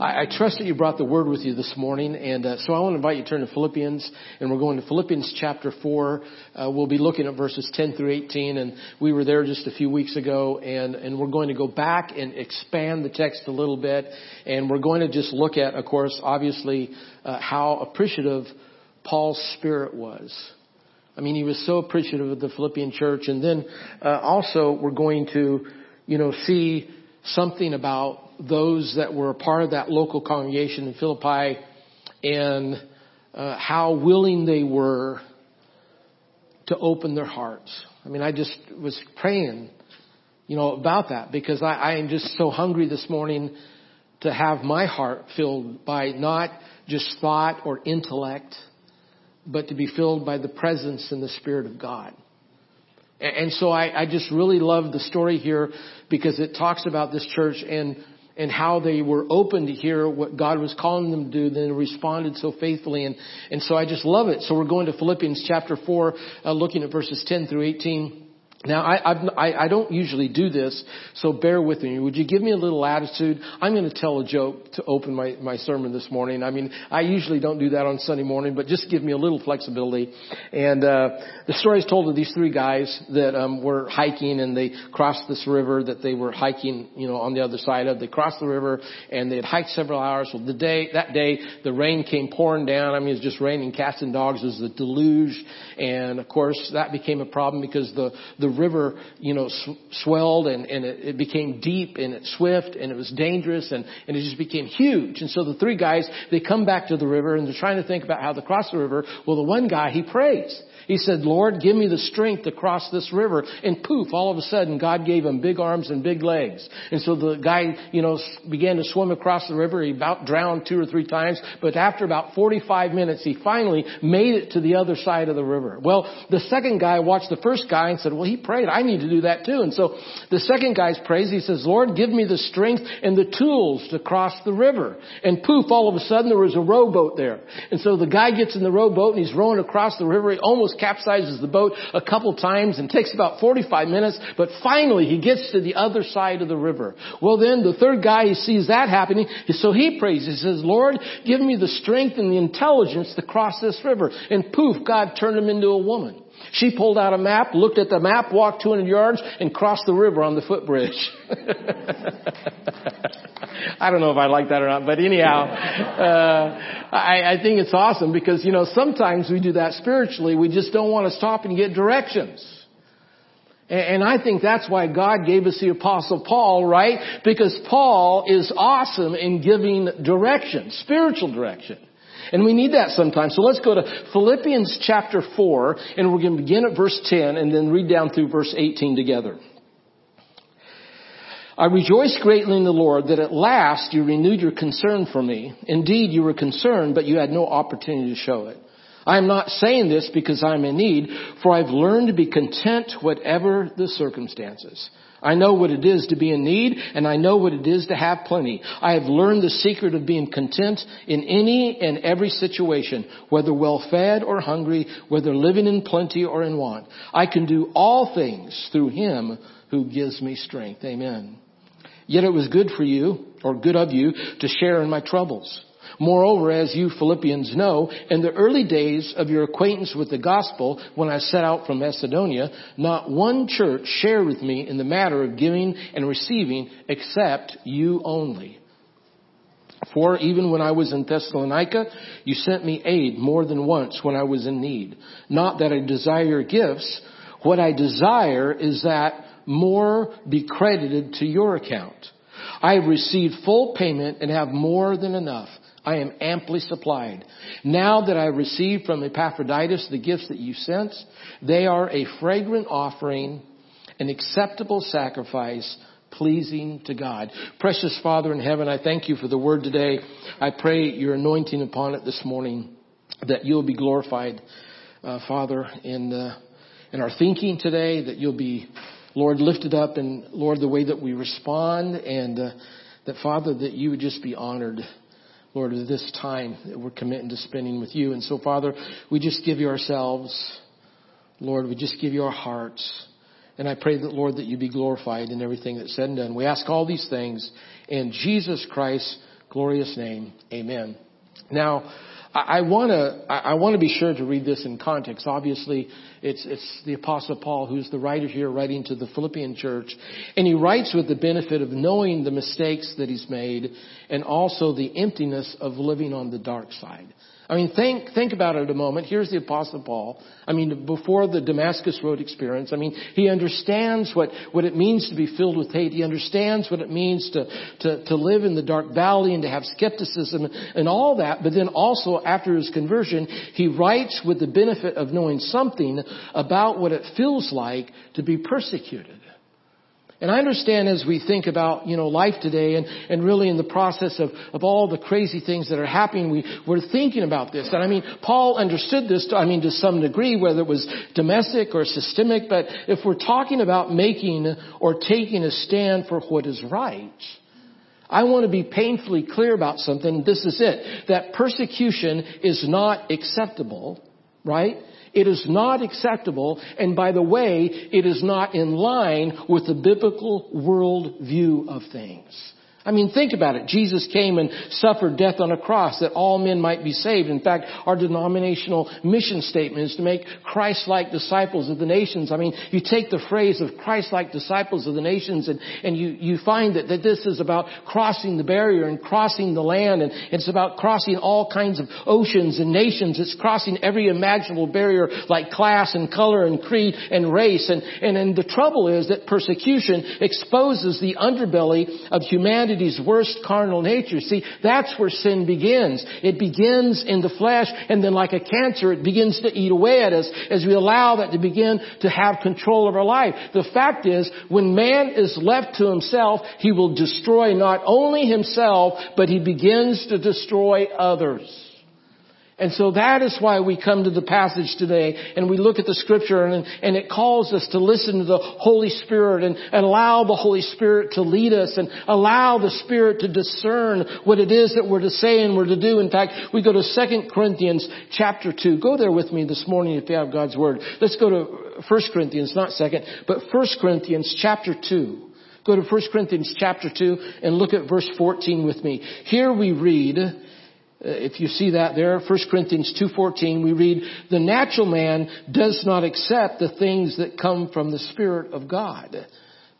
I, I trust that you brought the word with you this morning, and uh, so I want to invite you to turn to Philippians, and we're going to Philippians chapter four. Uh, we'll be looking at verses 10 through 18, and we were there just a few weeks ago, and and we're going to go back and expand the text a little bit, and we're going to just look at, of course, obviously, uh, how appreciative Paul's spirit was. I mean, he was so appreciative of the Philippian church, and then uh, also we're going to, you know, see something about those that were a part of that local congregation in Philippi and uh, how willing they were to open their hearts. I mean, I just was praying, you know, about that because I, I am just so hungry this morning to have my heart filled by not just thought or intellect, but to be filled by the presence and the Spirit of God. And so I, I just really love the story here because it talks about this church and and how they were open to hear what God was calling them to do, then responded so faithfully. And, and so I just love it. So we're going to Philippians chapter 4, uh, looking at verses 10 through 18. Now, I, I, I don't usually do this, so bear with me. Would you give me a little attitude? I'm going to tell a joke to open my, my sermon this morning. I mean, I usually don't do that on Sunday morning, but just give me a little flexibility. And uh, the story is told of these three guys that um, were hiking, and they crossed this river that they were hiking, you know, on the other side of. They crossed the river, and they had hiked several hours. Well, the day that day, the rain came pouring down. I mean, it was just raining cats and dogs. It was a deluge, and of course, that became a problem because the the river, you know, swelled and, and it, it became deep and it swift and it was dangerous and, and it just became huge. And so the three guys, they come back to the river and they're trying to think about how to cross the river. Well, the one guy, he prays. He said, Lord, give me the strength to cross this river. And poof, all of a sudden, God gave him big arms and big legs. And so the guy, you know, began to swim across the river. He about drowned two or three times. But after about 45 minutes, he finally made it to the other side of the river. Well, the second guy watched the first guy and said, well, he prayed. I need to do that too. And so the second guy's prays. He says, Lord, give me the strength and the tools to cross the river. And poof, all of a sudden there was a rowboat there. And so the guy gets in the rowboat and he's rowing across the river. He almost capsizes the boat a couple times and takes about 45 minutes, but finally he gets to the other side of the river. Well then, the third guy, he sees that happening, so he prays. He says, Lord, give me the strength and the intelligence to cross this river. And poof, God turned him into a woman. She pulled out a map, looked at the map, walked 200 yards, and crossed the river on the footbridge. I don't know if I like that or not, but anyhow, uh, I, I think it's awesome because, you know, sometimes we do that spiritually. We just don't want to stop and get directions. And I think that's why God gave us the apostle Paul, right? Because Paul is awesome in giving direction, spiritual direction. And we need that sometimes. So let's go to Philippians chapter 4, and we're going to begin at verse 10 and then read down through verse 18 together. I rejoice greatly in the Lord that at last you renewed your concern for me. Indeed, you were concerned, but you had no opportunity to show it. I am not saying this because I'm in need, for I've learned to be content whatever the circumstances. I know what it is to be in need, and I know what it is to have plenty. I have learned the secret of being content in any and every situation, whether well fed or hungry, whether living in plenty or in want. I can do all things through Him who gives me strength. Amen. Yet it was good for you, or good of you, to share in my troubles. Moreover, as you Philippians know, in the early days of your acquaintance with the gospel, when I set out from Macedonia, not one church shared with me in the matter of giving and receiving except you only. For even when I was in Thessalonica, you sent me aid more than once when I was in need. Not that I desire your gifts. What I desire is that more be credited to your account. I have received full payment and have more than enough. I am amply supplied. Now that I received from Epaphroditus the gifts that you sent, they are a fragrant offering, an acceptable sacrifice, pleasing to God. Precious Father in heaven, I thank you for the word today. I pray your anointing upon it this morning, that you'll be glorified, uh, Father, in, uh, in our thinking today, that you'll be Lord, lifted up and Lord, the way that we respond and uh, that Father, that you would just be honored. Lord, this time that we're committing to spending with you. And so, Father, we just give you ourselves. Lord, we just give you our hearts. And I pray that, Lord, that you be glorified in everything that's said and done. We ask all these things in Jesus Christ's glorious name. Amen. Now, I want to I want to be sure to read this in context. Obviously, it's it's the apostle Paul who's the writer here writing to the Philippian church, and he writes with the benefit of knowing the mistakes that he's made and also the emptiness of living on the dark side. I mean, think, think about it a moment. Here's the apostle Paul. I mean, before the Damascus Road experience, I mean, he understands what, what it means to be filled with hate. He understands what it means to, to, to live in the dark valley and to have skepticism and all that. But then also after his conversion, he writes with the benefit of knowing something about what it feels like to be persecuted. And I understand as we think about, you know, life today and, and really in the process of, of all the crazy things that are happening, we, we're thinking about this. And I mean, Paul understood this, to, I mean, to some degree, whether it was domestic or systemic, but if we're talking about making or taking a stand for what is right, I want to be painfully clear about something. This is it. That persecution is not acceptable, right? It is not acceptable, and by the way, it is not in line with the biblical world view of things. I mean, think about it. Jesus came and suffered death on a cross that all men might be saved. In fact, our denominational mission statement is to make Christ-like disciples of the nations. I mean, you take the phrase of Christ-like disciples of the nations and, and you, you find that, that this is about crossing the barrier and crossing the land and it's about crossing all kinds of oceans and nations. It's crossing every imaginable barrier like class and color and creed and race. And, and, and the trouble is that persecution exposes the underbelly of humanity humanity's worst carnal nature. See, that's where sin begins. It begins in the flesh and then like a cancer, it begins to eat away at us as we allow that to begin to have control of our life. The fact is, when man is left to himself, he will destroy not only himself, but he begins to destroy others. And so that is why we come to the passage today and we look at the scripture and, and it calls us to listen to the Holy Spirit and, and, allow the Holy Spirit to lead us and allow the Spirit to discern what it is that we're to say and we're to do. In fact, we go to 2 Corinthians chapter 2. Go there with me this morning if you have God's Word. Let's go to 1 Corinthians, not 2nd, but 1 Corinthians chapter 2. Go to 1 Corinthians chapter 2 and look at verse 14 with me. Here we read, Uh, if you see that there, 1 Corinthians 2.14, we read, the natural man does not accept the things that come from the Spirit of God.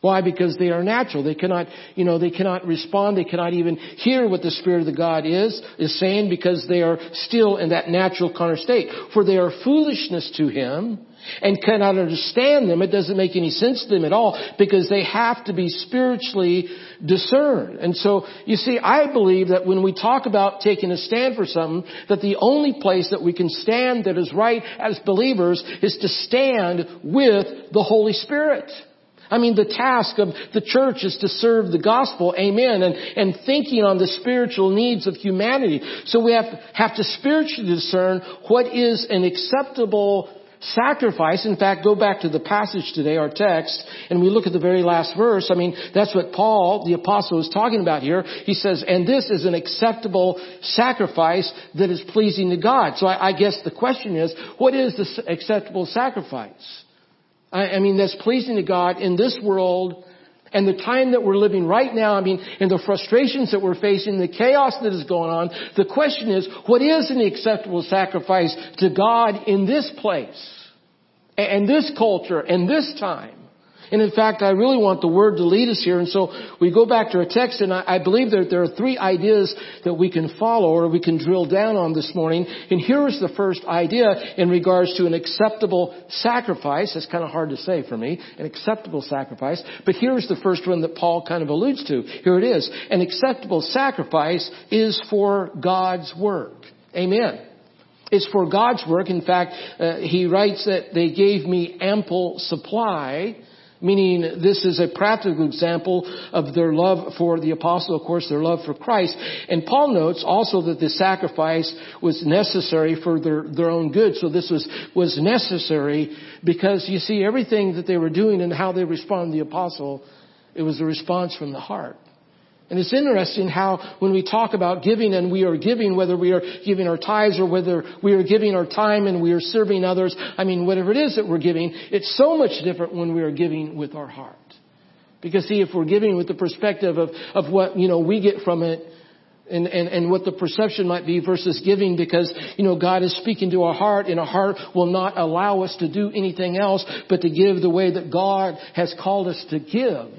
Why? Because they are natural. They cannot, you know, they cannot respond. They cannot even hear what the Spirit of the God is, is saying because they are still in that natural carnal state. For they are foolishness to him and cannot understand them. It doesn't make any sense to them at all because they have to be spiritually discerned. And so, you see, I believe that when we talk about taking a stand for something, that the only place that we can stand that is right as believers is to stand with the Holy Spirit. I mean, the task of the church is to serve the gospel, amen, and, and thinking on the spiritual needs of humanity. So we have, have to spiritually discern what is an acceptable sacrifice. In fact, go back to the passage today, our text, and we look at the very last verse. I mean, that's what Paul, the apostle, is talking about here. He says, and this is an acceptable sacrifice that is pleasing to God. So I, I guess the question is, what is the acceptable sacrifice? I, I mean, that's pleasing to God in this world and the time that we're living right now, I mean, and the frustrations that we're facing, the chaos that is going on, the question is, what is an acceptable sacrifice to God in this place, and this culture, and this time? And in fact, I really want the Word to lead us here. And so we go back to our text and I, I believe that there are three ideas that we can follow or we can drill down on this morning. And here is the first idea in regards to an acceptable sacrifice. That's kind of hard to say for me. An acceptable sacrifice. But here's the first one that Paul kind of alludes to. Here it is. An acceptable sacrifice is for God's work. Amen. It's for God's work. In fact, uh, he writes that they gave me ample supply Meaning this is a practical example of their love for the apostle, of course, their love for Christ. And Paul notes also that the sacrifice was necessary for their, their own good. So this was, was necessary because you see everything that they were doing and how they responded to the apostle, it was a response from the heart. And it's interesting how when we talk about giving and we are giving, whether we are giving our tithes or whether we are giving our time and we are serving others, I mean, whatever it is that we're giving, it's so much different when we are giving with our heart. Because see, if we're giving with the perspective of, of what, you know, we get from it, and, and, and what the perception might be versus giving because, you know, God is speaking to our heart and our heart will not allow us to do anything else but to give the way that God has called us to give.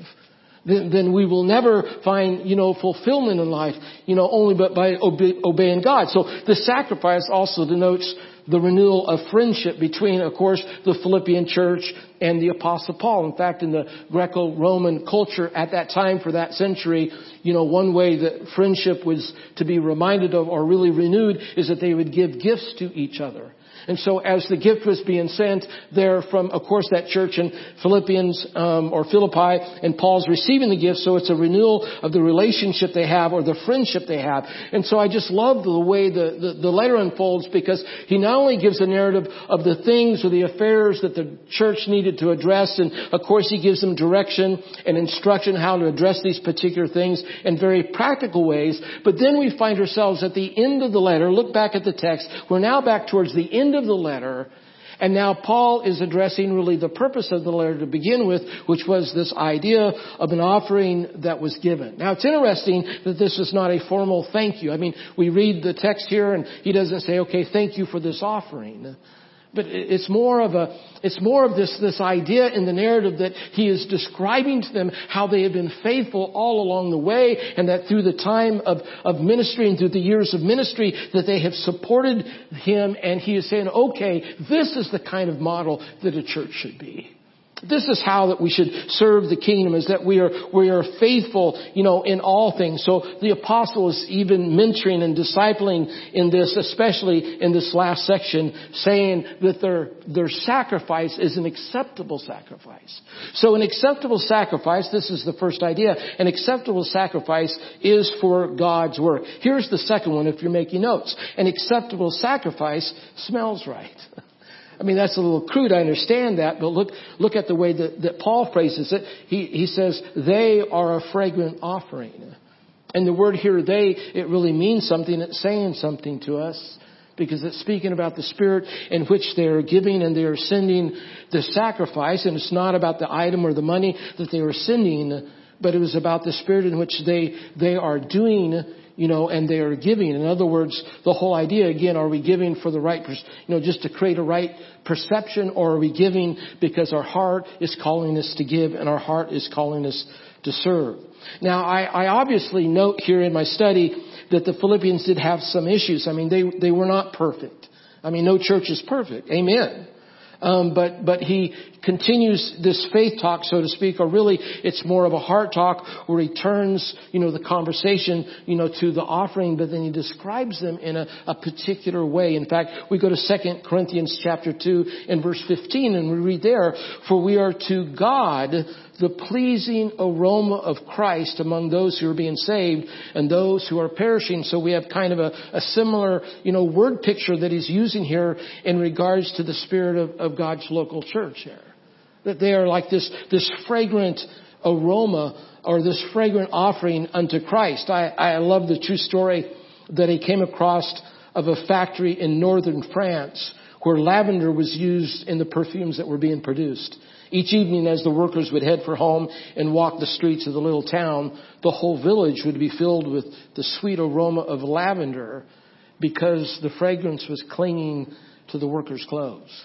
Then, then we will never find, you know, fulfillment in life, you know, only but by obe- obeying God. So the sacrifice also denotes the renewal of friendship between, of course, the Philippian church and the apostle Paul. In fact, in the Greco-Roman culture at that time for that century, you know, one way that friendship was to be reminded of or really renewed is that they would give gifts to each other. And so as the gift was being sent there from, of course, that church in Philippians um, or Philippi, and Paul's receiving the gift, so it's a renewal of the relationship they have or the friendship they have. And so I just love the way the, the, the letter unfolds because he not only gives a narrative of the things or the affairs that the church needed to address, and of course he gives them direction and instruction how to address these particular things in very practical ways, but then we find ourselves at the end of the letter, look back at the text, we're now back towards the end of the letter. And now Paul is addressing really the purpose of the letter to begin with, which was this idea of an offering that was given. Now it's interesting that this is not a formal thank you. I mean, we read the text here and he doesn't say, okay, thank you for this offering. But it's more of a, it's more of this, this idea in the narrative that he is describing to them how they have been faithful all along the way and that through the time of, of ministry and through the years of ministry that they have supported him and he is saying, okay, this is the kind of model that a church should be. This is how that we should serve the kingdom is that we are, we are faithful, you know, in all things. So the apostle is even mentoring and discipling in this, especially in this last section, saying that their, their sacrifice is an acceptable sacrifice. So an acceptable sacrifice, this is the first idea, an acceptable sacrifice is for God's work. Here's the second one if you're making notes. An acceptable sacrifice smells right. I mean, that's a little crude. I understand that, but look, look at the way that, that Paul phrases it. He, he says, they are a fragrant offering. And the word here, they, it really means something. It's saying something to us because it's speaking about the spirit in which they are giving and they are sending the sacrifice. And it's not about the item or the money that they are sending, but it was about the spirit in which they, they are doing you know, and they are giving. In other words, the whole idea again, are we giving for the right, you know, just to create a right perception or are we giving because our heart is calling us to give and our heart is calling us to serve? Now, I, I obviously note here in my study that the Philippians did have some issues. I mean, they, they were not perfect. I mean, no church is perfect. Amen. Um, but but he continues this faith talk, so to speak, or really it's more of a heart talk where he turns, you know, the conversation, you know, to the offering, but then he describes them in a, a particular way. In fact, we go to Second Corinthians chapter 2 and verse 15 and we read there, for we are to God the pleasing aroma of Christ among those who are being saved and those who are perishing. So we have kind of a, a similar, you know, word picture that he's using here in regards to the spirit of, of God's local church here. That they are like this, this fragrant aroma or this fragrant offering unto Christ. I, I love the true story that he came across of a factory in northern France where lavender was used in the perfumes that were being produced. Each evening as the workers would head for home and walk the streets of the little town, the whole village would be filled with the sweet aroma of lavender because the fragrance was clinging to the workers' clothes.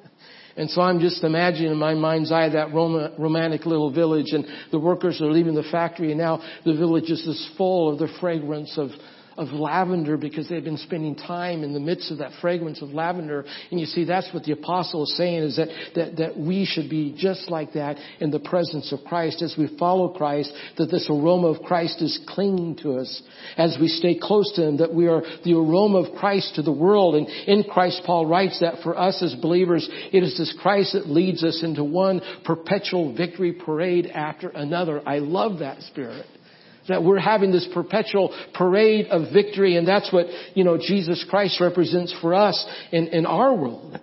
and so I'm just imagining in my mind's eye that romantic little village and the workers are leaving the factory and now the village is just full of the fragrance of of lavender because they've been spending time in the midst of that fragrance of lavender. And you see, that's what the apostle is saying is that, that, that we should be just like that in the presence of Christ as we follow Christ, that this aroma of Christ is clinging to us as we stay close to Him, that we are the aroma of Christ to the world. And in Christ, Paul writes that for us as believers, it is this Christ that leads us into one perpetual victory parade after another. I love that spirit that we're having this perpetual parade of victory, and that's what, you know, Jesus Christ represents for us in, in our world.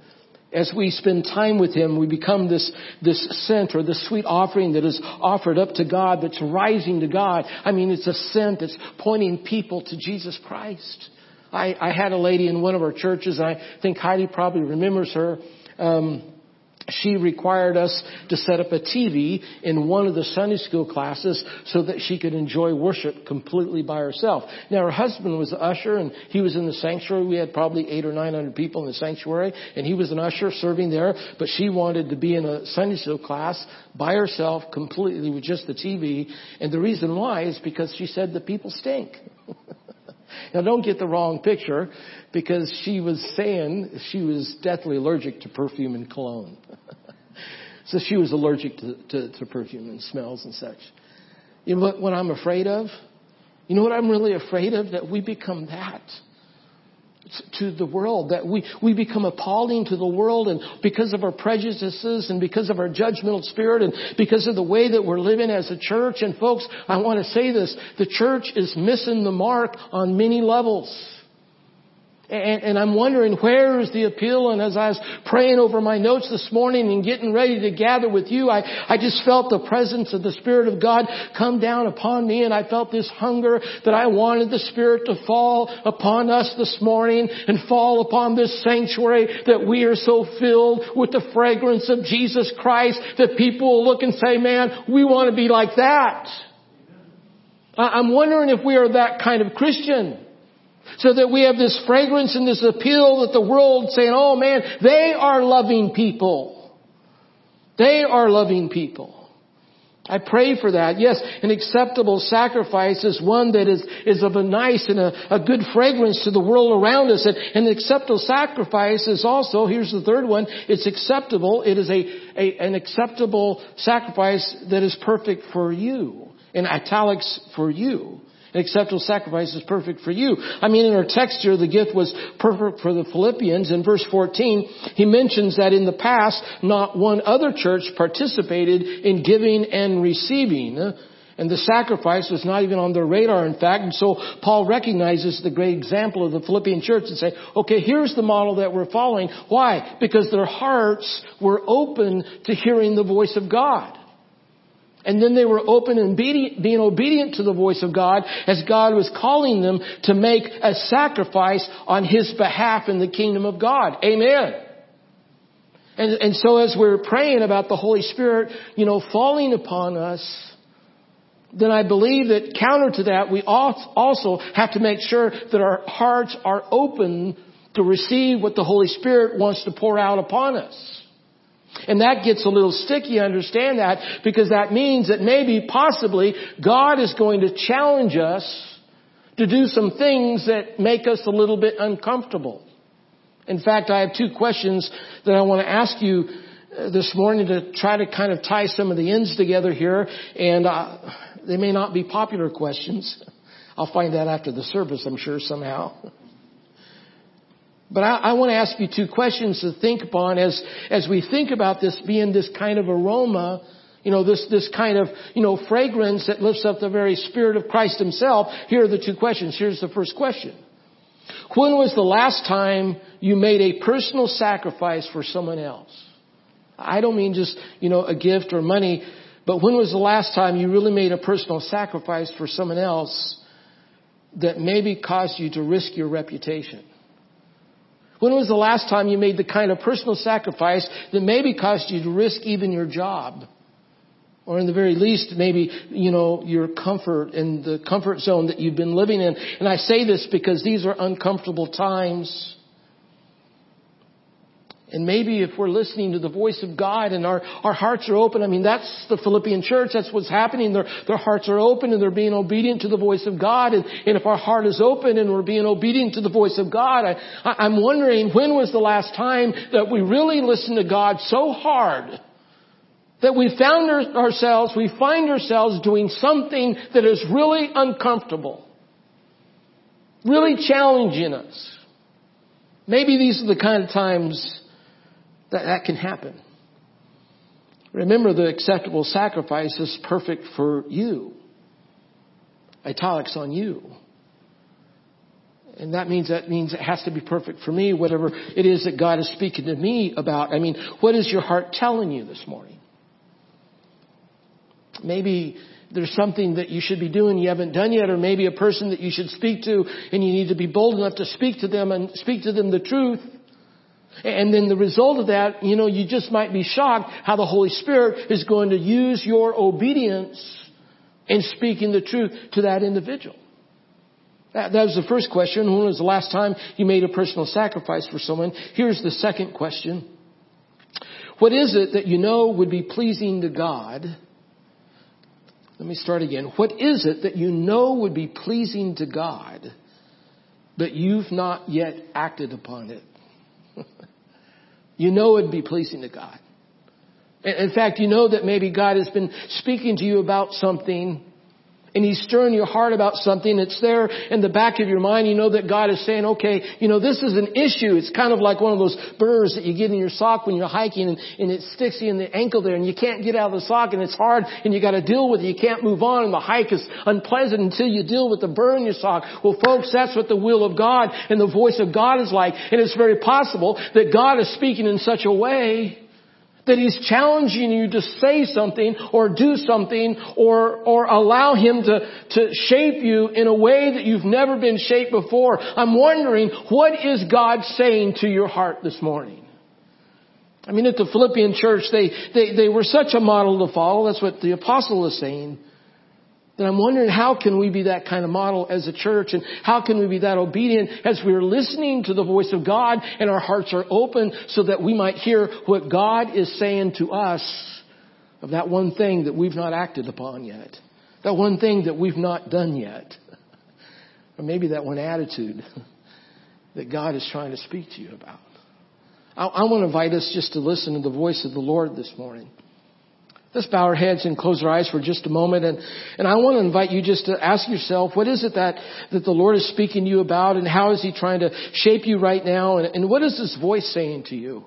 As we spend time with Him, we become this, this scent or this sweet offering that is offered up to God, that's rising to God. I mean, it's a scent that's pointing people to Jesus Christ. I, I had a lady in one of our churches, I think Heidi probably remembers her. Um, she required us to set up a TV in one of the Sunday school classes so that she could enjoy worship completely by herself. Now her husband was usher and he was in the sanctuary. We had probably eight or nine hundred people in the sanctuary and he was an usher serving there, but she wanted to be in a Sunday school class by herself completely with just the TV. And the reason why is because she said the people stink. Now don't get the wrong picture because she was saying she was deathly allergic to perfume and cologne. so she was allergic to, to, to, perfume and smells and such. You know what, what I'm afraid of? You know what I'm really afraid of? That we become that to the world, that we, we become appalling to the world and because of our prejudices and because of our judgmental spirit and because of the way that we're living as a church. And folks, I want to say this, the church is missing the mark on many levels. And, and, I'm wondering where is the appeal? And as I was praying over my notes this morning and getting ready to gather with you, I, I just felt the presence of the Spirit of God come down upon me and I felt this hunger that I wanted the Spirit to fall upon us this morning and fall upon this sanctuary that we are so filled with the fragrance of Jesus Christ that people will look and say, man, we want to be like that. I'm wondering if we are that kind of Christian. So that we have this fragrance and this appeal that the world saying, oh man, they are loving people. They are loving people. I pray for that. Yes, an acceptable sacrifice is one that is, is of a nice and a, a good fragrance to the world around us. And, an acceptable sacrifice is also, here's the third one, it's acceptable. It is a, a, an acceptable sacrifice that is perfect for you. In italics, for you. An acceptable sacrifice is perfect for you. I mean, in our text here, the gift was perfect for the Philippians. In verse 14, he mentions that in the past, not one other church participated in giving and receiving. And the sacrifice was not even on their radar, in fact. And so Paul recognizes the great example of the Philippian church and say, okay, here's the model that we're following. Why? Because their hearts were open to hearing the voice of God. And then they were open and being obedient to the voice of God as God was calling them to make a sacrifice on His behalf in the kingdom of God. Amen. And, and so as we're praying about the Holy Spirit, you know, falling upon us, then I believe that counter to that, we also have to make sure that our hearts are open to receive what the Holy Spirit wants to pour out upon us. And that gets a little sticky, understand that, because that means that maybe, possibly, God is going to challenge us to do some things that make us a little bit uncomfortable. In fact, I have two questions that I want to ask you uh, this morning to try to kind of tie some of the ends together here, and uh, they may not be popular questions. I'll find that after the service, I'm sure, somehow. But I, I, want to ask you two questions to think upon as, as we think about this being this kind of aroma, you know, this, this kind of, you know, fragrance that lifts up the very Spirit of Christ Himself. Here are the two questions. Here's the first question. When was the last time you made a personal sacrifice for someone else? I don't mean just, you know, a gift or money, but when was the last time you really made a personal sacrifice for someone else that maybe caused you to risk your reputation? When was the last time you made the kind of personal sacrifice that maybe cost you to risk even your job? Or in the very least, maybe, you know, your comfort and the comfort zone that you've been living in. And I say this because these are uncomfortable times. And maybe if we're listening to the voice of God and our, our hearts are open, I mean, that's the Philippian church. That's what's happening. Their, their hearts are open and they're being obedient to the voice of God. And, and if our heart is open and we're being obedient to the voice of God, I, I, I'm wondering when was the last time that we really listened to God so hard that we found our, ourselves, we find ourselves doing something that is really uncomfortable, really challenging us. Maybe these are the kind of times that, that can happen. Remember the acceptable sacrifice is perfect for you. Italics on you. And that means that means it has to be perfect for me, whatever it is that God is speaking to me about. I mean, what is your heart telling you this morning? Maybe there's something that you should be doing you haven't done yet, or maybe a person that you should speak to and you need to be bold enough to speak to them and speak to them the truth. And then the result of that, you know, you just might be shocked how the Holy Spirit is going to use your obedience in speaking the truth to that individual. That, that was the first question. When was the last time you made a personal sacrifice for someone? Here's the second question. What is it that you know would be pleasing to God? Let me start again. What is it that you know would be pleasing to God, but you've not yet acted upon it? you know it'd be pleasing to God. In fact, you know that maybe God has been speaking to you about something and He's stirring your heart about something. It's there in the back of your mind. You know that God is saying, okay, you know, this is an issue. It's kind of like one of those burrs that you get in your sock when you're hiking and, and it sticks you in the ankle there and you can't get out of the sock and it's hard and you gotta deal with it. You can't move on and the hike is unpleasant until you deal with the burr in your sock. Well folks, that's what the will of God and the voice of God is like. And it's very possible that God is speaking in such a way that He's challenging you to say something or do something or, or allow Him to, to shape you in a way that you've never been shaped before. I'm wondering, what is God saying to your heart this morning? I mean, at the Philippian church, they, they, they were such a model to follow. That's what the apostle is saying that I'm wondering how can we be that kind of model as a church and how can we be that obedient as we're listening to the voice of God and our hearts are open so that we might hear what God is saying to us of that one thing that we've not acted upon yet. That one thing that we've not done yet. Or maybe that one attitude that God is trying to speak to you about. I, I want to invite us just to listen to the voice of the Lord this morning. Let's bow our heads and close our eyes for just a moment. And, and I want to invite you just to ask yourself, what is it that, that the Lord is speaking to you about and how is He trying to shape you right now? And, and what is this voice saying to you?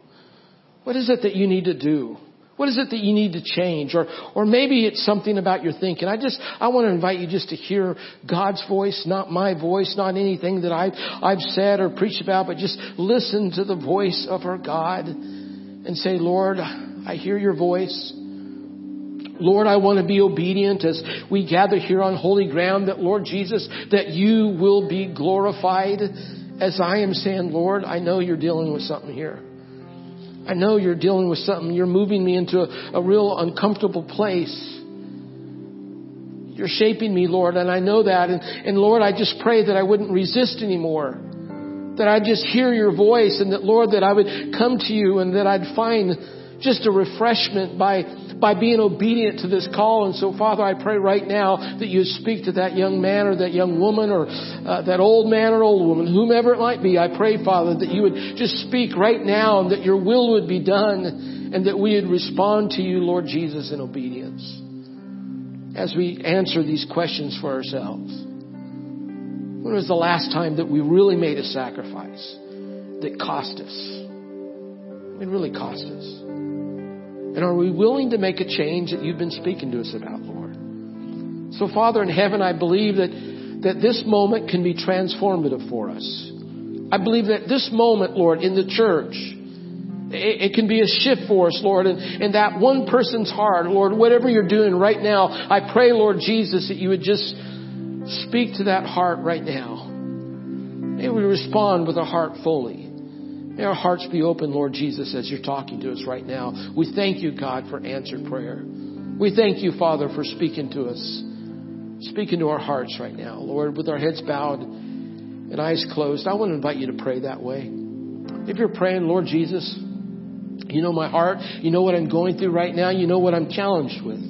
What is it that you need to do? What is it that you need to change? Or, or maybe it's something about your thinking. I just, I want to invite you just to hear God's voice, not my voice, not anything that I've, I've said or preached about, but just listen to the voice of our God and say, Lord, I hear your voice. Lord, I want to be obedient as we gather here on holy ground that Lord Jesus, that you will be glorified as I am saying, Lord, I know you're dealing with something here. I know you're dealing with something. You're moving me into a, a real uncomfortable place. You're shaping me, Lord, and I know that. And, and Lord, I just pray that I wouldn't resist anymore. That I'd just hear your voice and that, Lord, that I would come to you and that I'd find just a refreshment by by being obedient to this call. And so, Father, I pray right now that you speak to that young man or that young woman or uh, that old man or old woman, whomever it might be. I pray, Father, that you would just speak right now and that your will would be done and that we would respond to you, Lord Jesus, in obedience as we answer these questions for ourselves. When was the last time that we really made a sacrifice that cost us? It really cost us. And are we willing to make a change that you've been speaking to us about, Lord? So, Father in heaven, I believe that, that this moment can be transformative for us. I believe that this moment, Lord, in the church, it, can be a shift for us, Lord, and, and that one person's heart, Lord, whatever you're doing right now, I pray, Lord Jesus, that you would just speak to that heart right now. May we respond with a heart fully. May our hearts be open, Lord Jesus, as you're talking to us right now. We thank you, God, for answered prayer. We thank you, Father, for speaking to us, speaking to our hearts right now. Lord, with our heads bowed and eyes closed, I want to invite you to pray that way. If you're praying, Lord Jesus, you know my heart. You know what I'm going through right now. You know what I'm challenged with.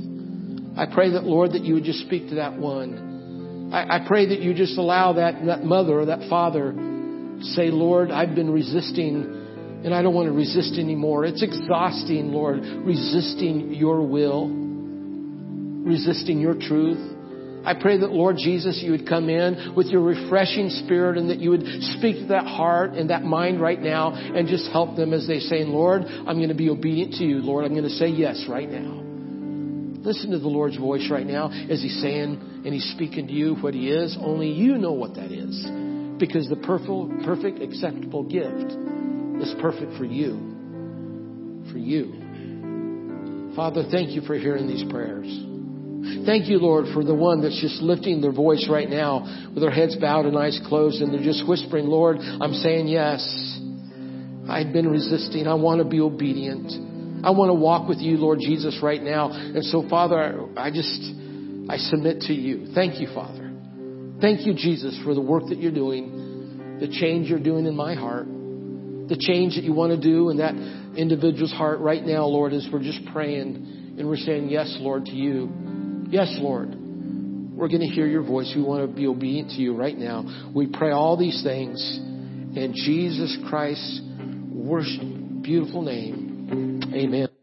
I pray that, Lord, that you would just speak to that one. I, I pray that you just allow that, that mother or that father say, Lord, I've been resisting and I don't want to resist anymore. It's exhausting, Lord, resisting your will, resisting your truth. I pray that, Lord Jesus, you would come in with your refreshing spirit and that you would speak to that heart and that mind right now and just help them as they say, Lord, I'm going to be obedient to you. Lord, I'm going to say yes right now. Listen to the Lord's voice right now as He's saying and He's speaking to you what He is. Only you know what that is because the perfect, perfect, acceptable gift is perfect for you. For you. Father, thank you for hearing these prayers. Thank you, Lord, for the one that's just lifting their voice right now with their heads bowed and eyes closed and they're just whispering, Lord, I'm saying yes. I've been resisting. I want to be obedient. I want to walk with you, Lord Jesus, right now. And so, Father, I just, I submit to you. Thank you, Father. Thank you, Jesus, for the work that you're doing, the change you're doing in my heart, the change that you want to do in that individual's heart right now, Lord, as we're just praying and we're saying, Yes, Lord, to you. Yes, Lord. We're going to hear your voice. We want to be obedient to you right now. We pray all these things in Jesus Christ's worship, beautiful name. Amen.